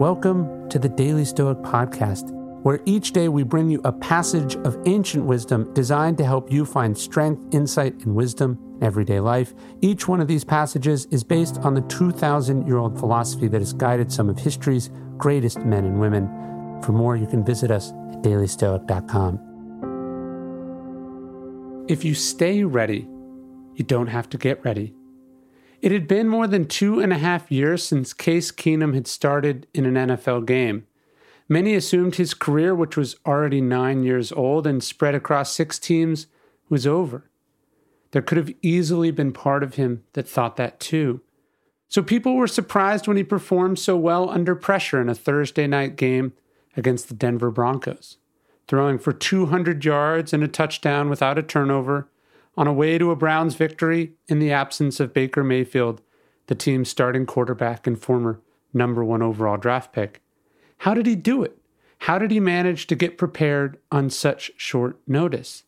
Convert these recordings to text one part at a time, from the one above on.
Welcome to the Daily Stoic Podcast, where each day we bring you a passage of ancient wisdom designed to help you find strength, insight, and wisdom in everyday life. Each one of these passages is based on the 2,000 year old philosophy that has guided some of history's greatest men and women. For more, you can visit us at dailystoic.com. If you stay ready, you don't have to get ready. It had been more than two and a half years since Case Keenum had started in an NFL game. Many assumed his career, which was already nine years old and spread across six teams, was over. There could have easily been part of him that thought that too. So people were surprised when he performed so well under pressure in a Thursday night game against the Denver Broncos, throwing for 200 yards and a touchdown without a turnover on a way to a Browns victory in the absence of Baker Mayfield, the team's starting quarterback and former number one overall draft pick. How did he do it? How did he manage to get prepared on such short notice?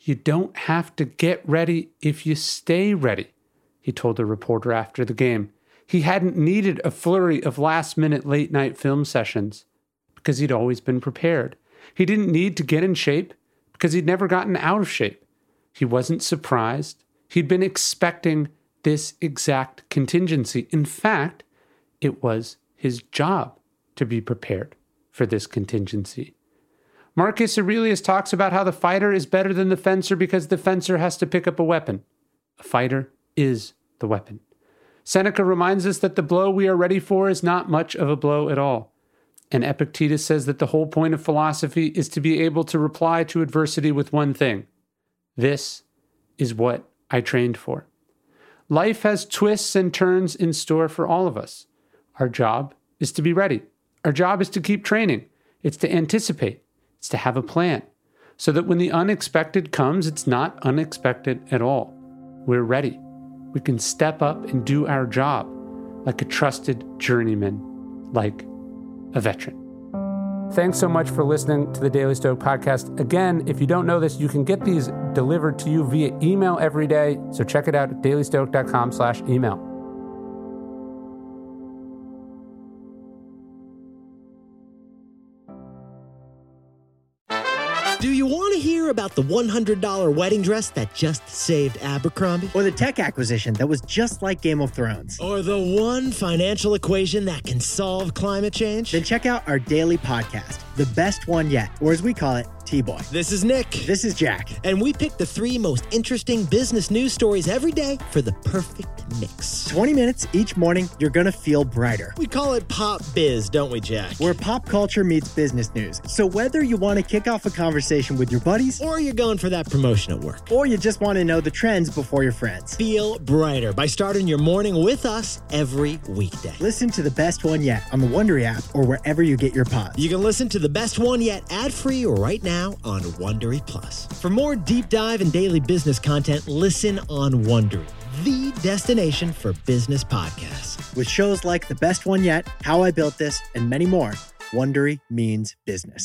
You don't have to get ready if you stay ready, he told a reporter after the game. He hadn't needed a flurry of last minute late night film sessions because he'd always been prepared. He didn't need to get in shape because he'd never gotten out of shape. He wasn't surprised. He'd been expecting this exact contingency. In fact, it was his job to be prepared for this contingency. Marcus Aurelius talks about how the fighter is better than the fencer because the fencer has to pick up a weapon. A fighter is the weapon. Seneca reminds us that the blow we are ready for is not much of a blow at all. And Epictetus says that the whole point of philosophy is to be able to reply to adversity with one thing this is what I trained for. Life has twists and turns in store for all of us. Our job is to be ready. Our job is to keep training. It's to anticipate. It's to have a plan so that when the unexpected comes, it's not unexpected at all. We're ready. We can step up and do our job like a trusted journeyman, like a veteran. Thanks so much for listening to the Daily Stoic podcast. Again, if you don't know this, you can get these delivered to you via email every day. So check it out at dailystoic.com slash email. Do you want to hear about the $100 wedding dress that just saved Abercrombie? Or the tech acquisition that was just like Game of Thrones? Or the one financial equation that can solve climate change? Then check out our daily podcast, The Best One Yet, or as we call it, T-Boy. This is Nick. This is Jack. And we pick the three most interesting business news stories every day for the perfect mix. 20 minutes each morning, you're going to feel brighter. We call it Pop Biz, don't we, Jack? Where pop culture meets business news. So whether you want to kick off a conversation with your buddies, or you're going for that promotion at work, or you just want to know the trends before your friends, feel brighter by starting your morning with us every weekday. Listen to the best one yet on the Wondery app or wherever you get your pods. You can listen to the best one yet ad-free right now on Wondery Plus. For more deep dive and daily business content, listen on Wondery, the destination for business podcasts. With shows like The Best One Yet, How I Built This, and many more, Wondery means business.